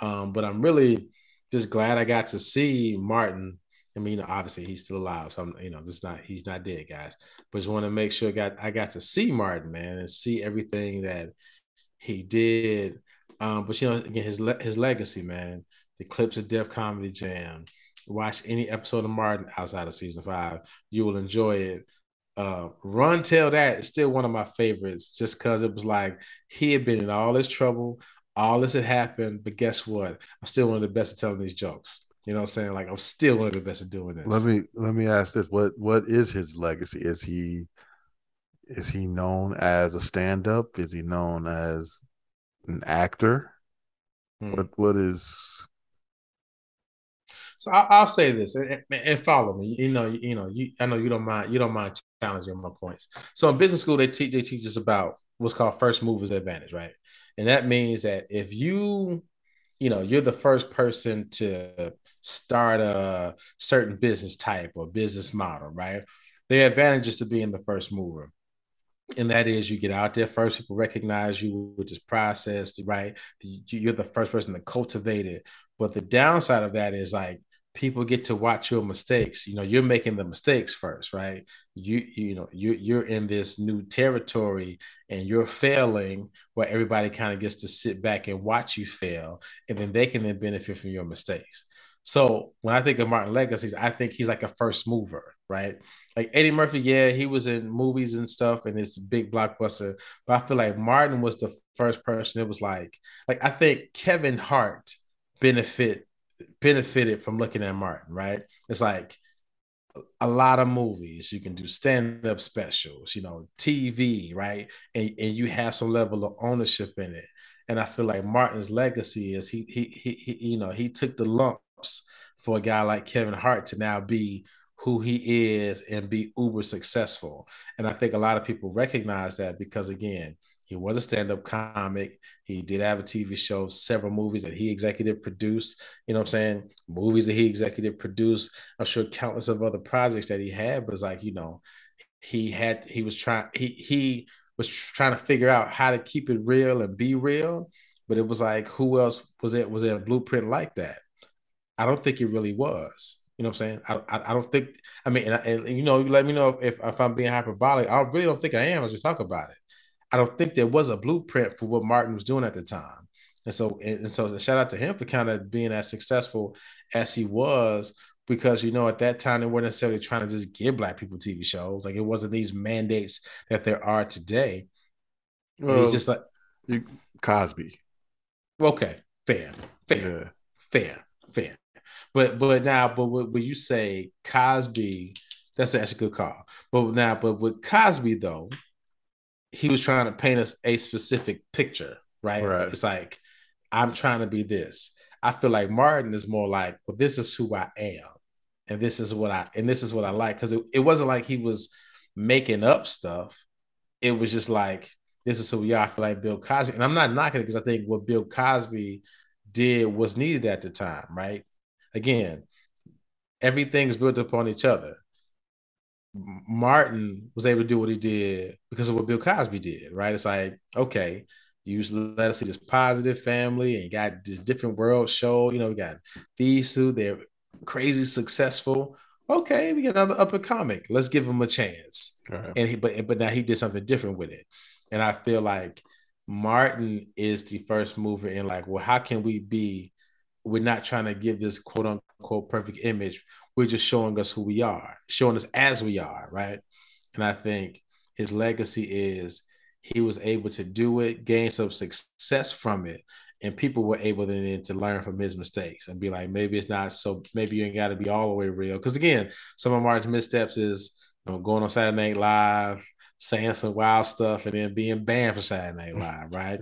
Um, but I'm really just glad I got to see Martin. I mean, you know, obviously he's still alive, so I'm, you know, this is not he's not dead, guys. But just want to make sure got I got to see Martin, man, and see everything that he did. Um, but you know, again, his le- his legacy, man. The clips of Def Comedy Jam. Watch any episode of Martin outside of season five. You will enjoy it. Uh, Run Tell That is still one of my favorites, just because it was like he had been in all this trouble, all this had happened, but guess what? I'm still one of the best at telling these jokes. You know what I'm saying? Like I'm still one of the best at doing this. Let me let me ask this: what what is his legacy? Is he is he known as a stand up? Is he known as an actor? Hmm. What what is So I, I'll say this and, and follow me. You know, you, you know, you I know you don't mind you don't mind challenging my points. So in business school, they teach they teach us about what's called first movers advantage, right? And that means that if you, you know, you're the first person to start a certain business type or business model, right? The advantage is to being the first mover. And that is you get out there first, people recognize you with this process, right? You're the first person to cultivate it. But the downside of that is like people get to watch your mistakes. You know, you're making the mistakes first, right? You you know, you you're in this new territory and you're failing where everybody kind of gets to sit back and watch you fail and then they can then benefit from your mistakes. So when I think of Martin legacies, I think he's like a first mover, right? Like Eddie Murphy, yeah, he was in movies and stuff, and it's big blockbuster. But I feel like Martin was the first person. It was like, like I think Kevin Hart benefit benefited from looking at Martin, right? It's like a lot of movies you can do stand-up specials, you know, TV, right? And, and you have some level of ownership in it. And I feel like Martin's legacy is he he he, he you know he took the lumps for a guy like Kevin Hart to now be who he is and be uber successful. And I think a lot of people recognize that because again, he was a stand-up comic. He did have a TV show, several movies that he executive produced. You know what I'm saying? Movies that he executive produced. I'm sure countless of other projects that he had, but it's like, you know, he had he was trying he he was trying to figure out how to keep it real and be real. But it was like, who else was it? Was there a blueprint like that? I don't think it really was. You know what I'm saying? I, I, I don't think. I mean, and, and, you know, you let me know if, if I'm being hyperbolic. I really don't think I am as we talk about it. I don't think there was a blueprint for what Martin was doing at the time. And so, and so shout out to him for kind of being as successful as he was, because you know at that time they weren't necessarily trying to just give black people TV shows. Like it wasn't these mandates that there are today. Well, he's just like you, Cosby. Okay, fair, fair, yeah. fair, fair. But but now, but when you say Cosby, that's actually a good call. But now, but with Cosby though, he was trying to paint us a specific picture, right? right? It's like I'm trying to be this. I feel like Martin is more like, well, this is who I am, and this is what I and this is what I like because it, it wasn't like he was making up stuff. It was just like this is who we are. I feel like Bill Cosby, and I'm not knocking it because I think what Bill Cosby did was needed at the time, right? Again, everything's built upon each other. Martin was able to do what he did because of what Bill Cosby did, right? It's like, okay, you let us see this positive family and got this different world show. You know, we got these two, they're crazy successful. Okay, we got another upper comic. Let's give him a chance. Right. And he, but but now he did something different with it. And I feel like Martin is the first mover in like, well, how can we be? We're not trying to give this quote unquote perfect image. We're just showing us who we are, showing us as we are, right? And I think his legacy is he was able to do it, gain some success from it, and people were able then to learn from his mistakes and be like, maybe it's not so. Maybe you ain't got to be all the way real. Because again, some of Martin's missteps is you know, going on Saturday Night Live, saying some wild stuff and then being banned for Saturday Night [LAUGHS] Live, right?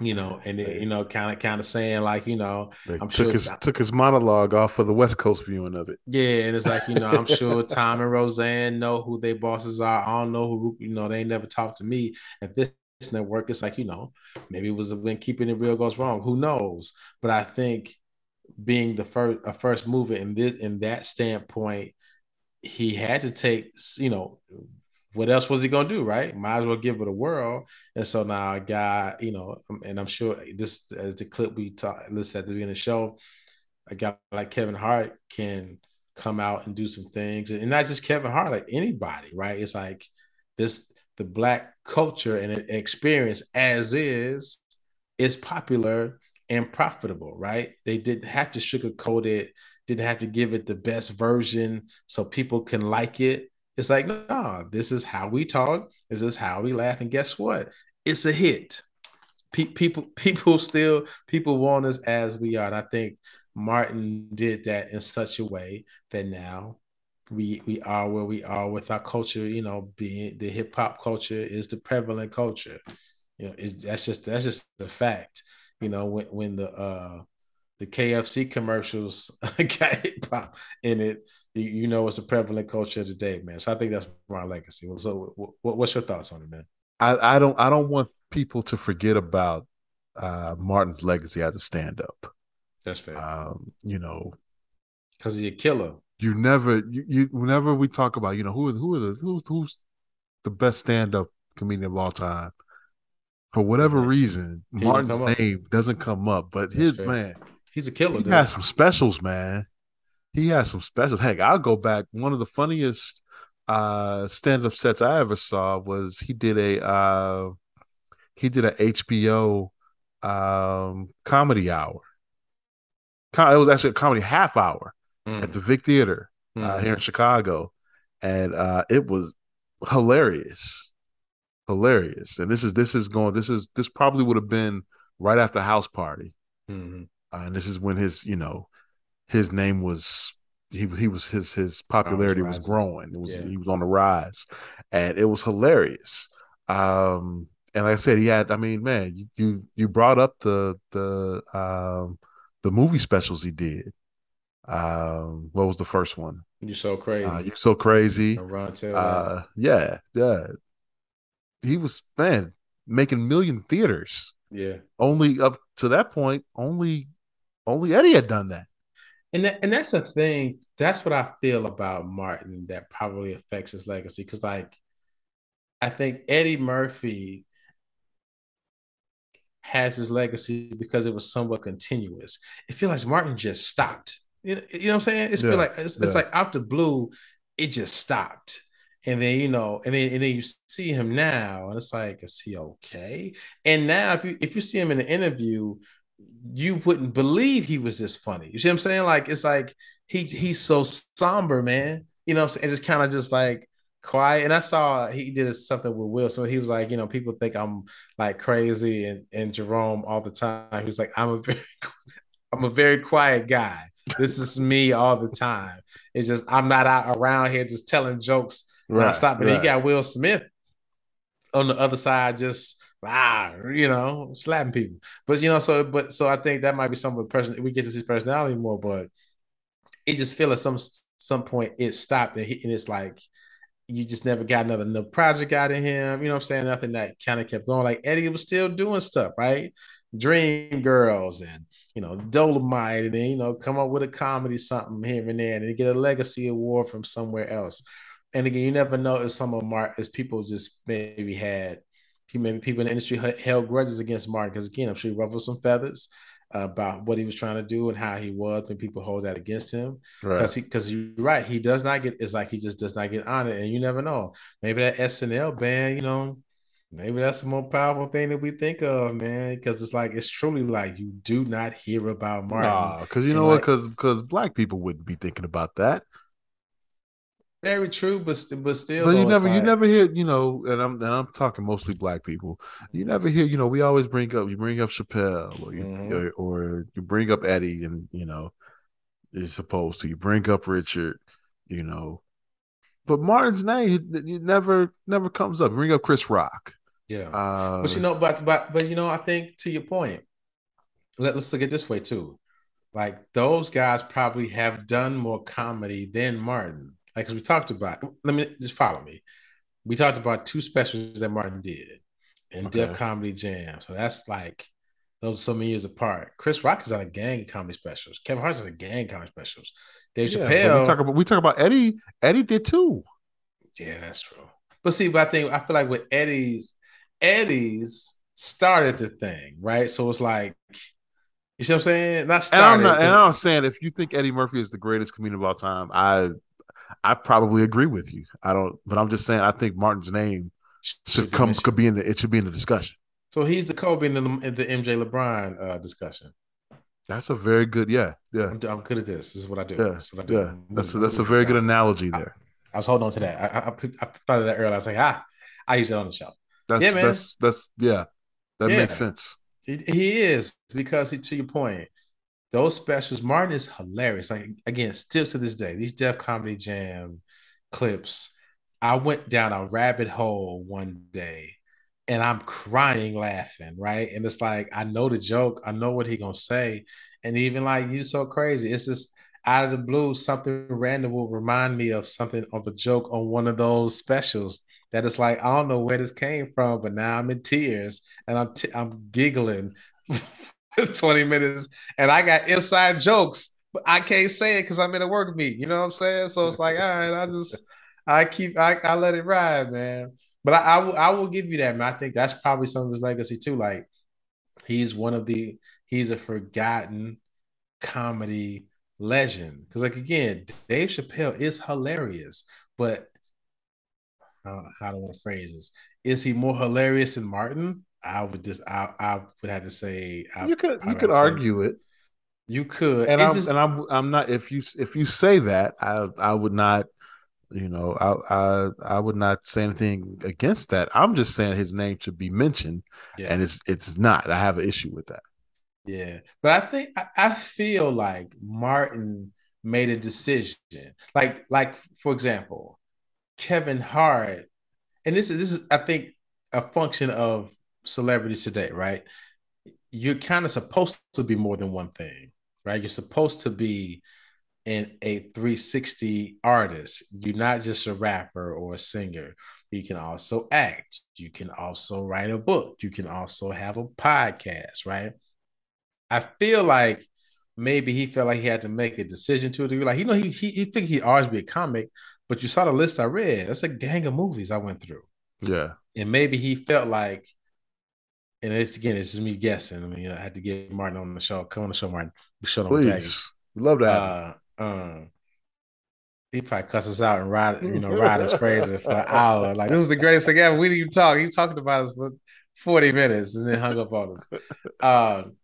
you know, and you know, kind of kind of saying like, you know, they I'm took sure his took his monologue off for the West Coast viewing of it. Yeah, and it's like, you know, I'm sure [LAUGHS] Tom and Roseanne know who their bosses are. I don't know who, you know, they never talked to me at this network. It's like, you know, maybe it was when keeping it real goes wrong. Who knows? But I think being the first a first mover in this in that standpoint, he had to take, you know, what else was he gonna do, right? Might as well give it a whirl. And so now guy, you know, um, and I'm sure this as the clip we talked listed at the beginning of the show, a guy like Kevin Hart can come out and do some things, and not just Kevin Hart, like anybody, right? It's like this the black culture and experience as is is popular and profitable, right? They didn't have to sugarcoat it, didn't have to give it the best version so people can like it it's like, no, this is how we talk. This is how we laugh. And guess what? It's a hit. pe- people [LAUGHS] people still people want us as we are. And I think Martin did that in such a way that now we we are where we are with our culture. You know, being the hip hop culture is the prevalent culture. You know, is that's just that's just the fact. You know, when when the uh the KFC commercials [LAUGHS] got hip hop in it, you, know it's a prevalent culture today, man. So I think that's my legacy. So, what's your thoughts on it, man? I, I don't I don't want people to forget about uh, Martin's legacy as a stand up. That's fair. Um, you know, because he's a killer. You never you, you whenever we talk about you know who who are the, who's who's the best stand up comedian of all time. For whatever reason, He Martin's name doesn't come up, but That's his fair. man, He's a killer. he dude. has some specials, man. He has some specials. Heck, I'll go back. One of the funniest uh stand-up sets I ever saw was he did a uh he did a HBO um comedy hour. It was actually a comedy half hour Mm, at the Vic Theater uh, mm. here in Chicago, and uh, it was hilarious, hilarious. And this is this is going. This is this probably would have been right after House Party, Mhm. uh, and this is when his you know his name was he he was his his popularity was rising. growing. It was Yeah. he was on the rise, and it was hilarious. Um, and like I said, he had. I mean, man, you you, you brought up the the um the movie specials he did. Um, what was the first one? You're so crazy. Uh, you so crazy. Run Tell That. Uh, yeah, yeah. He was man making million theaters. yeah. Only up to that point, only only Eddie had done that. And that, and that's the thing. That's what I feel about Martin that probably affects his legacy. Because like, I think Eddie Murphy has his legacy because it was somewhat continuous. It feels like Martin just stopped. You know, you know what I'm saying? It's Yeah, feel like it's, it's like out the blue, it just stopped. And then you know, and then and then you see him now, and it's like, is he okay? And now, if you if you see him in an interview, you wouldn't believe he was this funny. You see what I'm saying? Like it's like he he's so somber, man. You know, I'm saying? And just kind of just like quiet. And I saw he did something with Will. So he was like, you know, people think I'm like crazy and, and Jerome all the time. He was like, I'm a very [LAUGHS] I'm a very quiet guy. This is me all the time. It's just I'm not out around here just telling jokes Right, nonstop. But then you got Will Smith on the other side, just ah, you know, slapping people. But you know, so but so I think that might be some of the person we get to see his personality more, but it just feel at some some point it stopped and, he, and it's like you just never got another no project out of him. You know what I'm saying? Nothing that kind of kept going. Like Eddie was still doing stuff, right? Dream Girls and you know Dolomite, and then you know come up with a comedy something here and there, and get a legacy award from somewhere else. And again, you never know if some of Mark is people just maybe had maybe people in the industry held grudges against Martin because again, I'm sure he ruffled some feathers about what he was trying to do and how he was when people hold that against him Right. because he because you're right he does not get it's like he just does not get honored and you never know maybe that SNL band you know maybe that's the more powerful thing that we think of man because it's like it's truly like you do not hear about Martin Nah, because you and know what? Because because black people wouldn't be thinking about that. Very true but st- but still But you never, you like- never hear, you know, and I'm and I'm talking mostly black people. You never hear, you know, we always bring up, you bring up Chappelle, or you Mhm. or, or you bring up Eddie, and you know, you're supposed to. You bring up Richard, you know, but Martin's name, you, you never never comes up. Bring up Chris Rock. yeah Uh, But you know, but but but you know, I think to your point, let, let's look at this way too. Like those guys probably have done more comedy than Martin. Like we talked about. Let me just follow me. We talked about two specials that Martin did and Okay. Def Comedy Jam. So that's like those are so many years apart. Chris Rock is on a gang of comedy specials. Kevin Hart's on a gang of comedy specials. Dave yeah, Chappelle. we talk about we talk about Eddie. Eddie did too. Yeah, that's true. But see, but I think I feel like with Eddie's, Eddie's started the thing, right? So it's like, you see what I'm saying? Not And started. I'm not, and I'm saying if you think Eddie Murphy is the greatest comedian of all time, I I probably agree with you. I don't, but I'm just saying I think Martin's name should come could be in the it should be in the discussion. So he's the Kobe in the, in the MJ LeBron uh, discussion. That's a very good, yeah, yeah, I'm, I'm good at this. This is what I do. yeah, I do. yeah. That's a, that's a very good analogy there. I was holding on to that. I, I, I, thought of that earlier. I was like, ah, I use it on the show. That's Yeah, man. that's that's yeah, that Yeah. makes sense. He, he is because he, to your point, those specials. Martin is hilarious. Like again, still to this day, these Def Comedy Jam clips. I went down a rabbit hole one day and I'm crying laughing, right? And it's like I know the joke, I know what he gonna say, and even like you so crazy. It's just out of the blue, something random will remind me of something of a joke on one of those specials. That it's like I don't know where this came from, but now I'm in tears and I'm t- I'm giggling [LAUGHS] 20 minutes, and I got inside jokes, but I can't say it because I'm in a work meet. You know what I'm saying? So it's like, all right, I just I keep I, I let it ride, man. But I, I will I will give you that, man. I think that's probably some of his legacy too. Like he's one of the he's a forgotten comedy legend. Because like again, Dave Chappelle is hilarious, but how, how do I phrase this? Is he more hilarious than Martin? I would just I, I would have to say I, you could you could argue it, You could, and It's I'm just- and I'm I'm not. If you if you say that, I I would not. You know, I I I would not say anything against that. I'm just saying his name should be mentioned, yeah. and it's it's not. I have an issue with that. Yeah, but I think I, I feel like Martin made a decision. Like, like for example, Kevin Hart, and this is this is I think a function of celebrities today, right? You're kind of supposed to be more than one thing, right? You're supposed to be in a 360 artist. You're not just a rapper or a singer. You can also act. You can also write a book. You can also have a podcast, right? I feel like maybe he felt like he had to make a decision to a degree. Like, you know, he he, he think he'd always be a comic, but you saw the list I read. That's a gang of movies I went through. Yeah, And maybe he felt like, and it's again, it's just me guessing. I mean, I had to get Martin on the show. Come on the show, Martin. We showed him please, we love that. Uh, um, he probably cuss us out and ride, you know, ride his phrases for an [LAUGHS] hour. Like this is the greatest thing ever. We didn't even talk. He talking about us for forty minutes and then hung up on us. Um,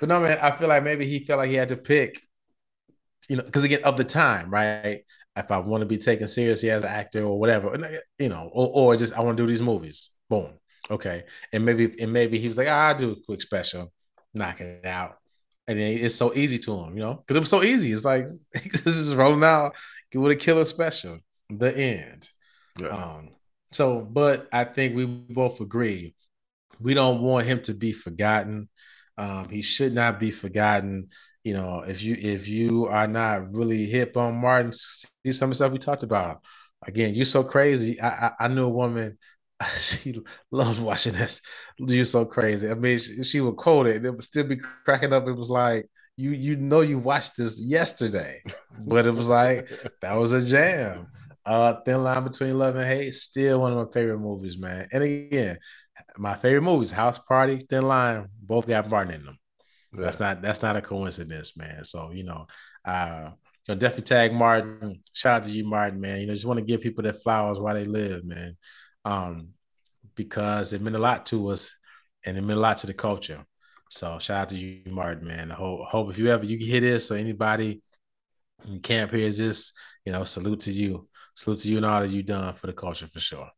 but no, man, I feel like maybe he felt like he had to pick, you know, because again of the time, right? If I want to be taken seriously as an actor or whatever, you know, or, or just I want to do these movies. Boom, okay, and maybe and maybe he was like, ah, I'll do a quick special, knock it out, and then it's so easy to him, you know, because it was so easy. It's like [LAUGHS] this is rolling out with a killer special, the end. Yeah. Um, so, but I think we both agree we don't want him to be forgotten. Um, he should not be forgotten. You know, if you if you are not really hip on Martin, see some of the stuff we talked about. Again, you're so crazy. I I, I knew a woman. [LAUGHS] She loved watching this. You're so crazy. I mean, she, she would quote it, and it would still be cracking up. It was like you you know you watched this yesterday, but it was like [LAUGHS] that was a jam. Uh, Thin Line Between Love and Hate, still one of my favorite movies, man. And again, my favorite movies, House Party, Thin Line, both got Martin in them. That's not that's not a coincidence, man. So you know, uh, you know, definitely tag Martin. Shout out to you, Martin, man. You know, just want to give people their flowers while they live, man. Um, because it meant a lot to us and it meant a lot to the culture. So shout out to you, Martin, man. I hope, hope if you ever you hear this or anybody in camp hears this, you know, salute to you. Salute to you and all that you've done for the culture for sure.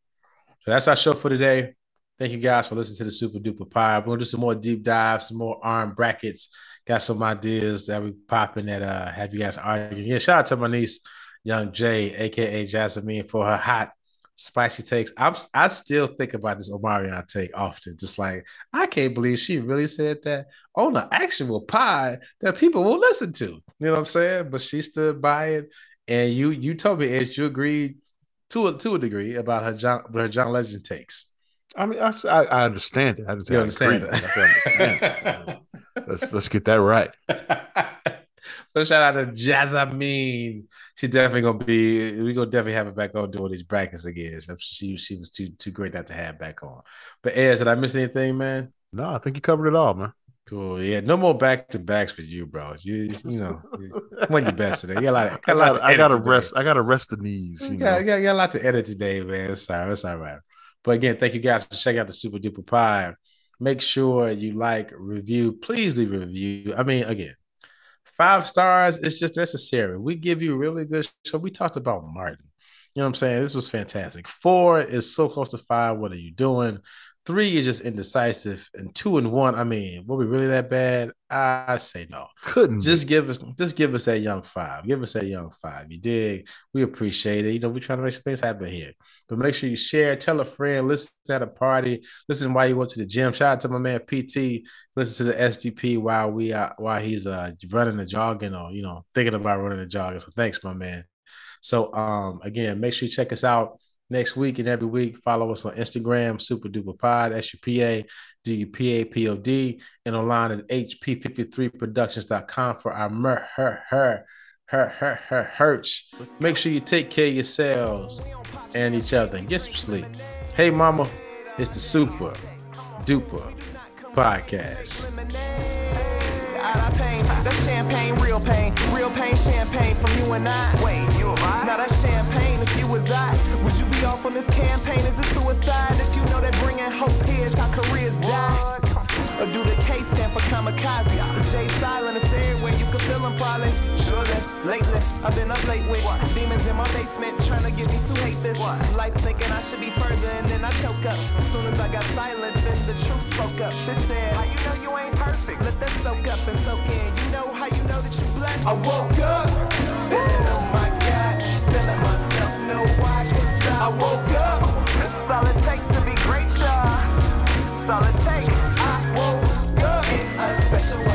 So that's our show for today. Thank you guys for listening to the Supa Dupa Pod. We're gonna do some more deep dives, some more arm brackets. Got some ideas that we popping that uh have you guys arguing. Yeah, shout out to my niece, Young Jay, aka Jasmine, for her hot, spicy takes. I'm I still think about this Omarion take often. Just like I can't believe she really said that on an actual pie that people will listen to. You know what I'm saying? But she stood by it, and you you told me Ez, you agreed to a to a degree about her John her John Legend takes. I mean, I, I understand it. I just understand agree. it. I understand it. let's let's get that right. [LAUGHS] but shout out to Jasmine. She definitely gonna be. We gonna definitely have her back on doing these brackets again. She she was too too great not to have back on. But Ez, did I miss anything, man? No, I think you covered it all, man. Cool. Yeah, no more back to backs for you, bro. You you [LAUGHS] know, when your best today. You got a lot. Got I a lot got to I got to rest. I got to rest the knees. You You got, you got, you got a lot to edit today, man. It's all right. It's all right. But again, thank you guys for checking out the Supa Dupa Pod. Make sure you like, review. Please leave a review. I mean, again, five stars is just necessary. We give you really good show. We talked about Martin. You know what I'm saying? This was fantastic. Four is so close to five. What are you doing? Three is just indecisive, and two and one. I mean, were we really that bad? I say no. Couldn't Just give us, just give us that young five. Give us that young five. You dig? We appreciate it. You know, we're trying to make sure things happen here. But make sure you share, tell a friend, listen at a party, listen while you went to the gym. Shout out to my man PT. Listen to the SDP while we are while he's uh running the jogging or you know thinking about running the jogging. So thanks, my man. So um again, make sure you check us out next week and every week. Follow us on Instagram, Supa Dupa Pod, S U P A D U P A P O D, and online at HP53productions.com for our mer her her her her her hurts. Make sure you take care of yourselves and each other and get some sleep. Hey, mama, it's the Supa Dupa Podcast. That's champagne, real pain, real pain, champagne from you and I. Wait, you Now that's champagne. If you was I, would you off on this campaign? Is it suicide? If you know that bringing hope here is how careers die. Or do the K stand for kamikaze? For Jay Silent, it's everywhere you can feel them probably. Surely, lately, I've been up late with demons in my basement trying to get me to hate this. Life thinking I should be further and then I choke up. As soon as I got silent, then the truth spoke up. This said, How you know you ain't perfect? Let that soak up and soak in. You know how you know that you blessed? I woke up. I woke up. It's all it takes to be great, y'all. It's all it takes. I woke up in a special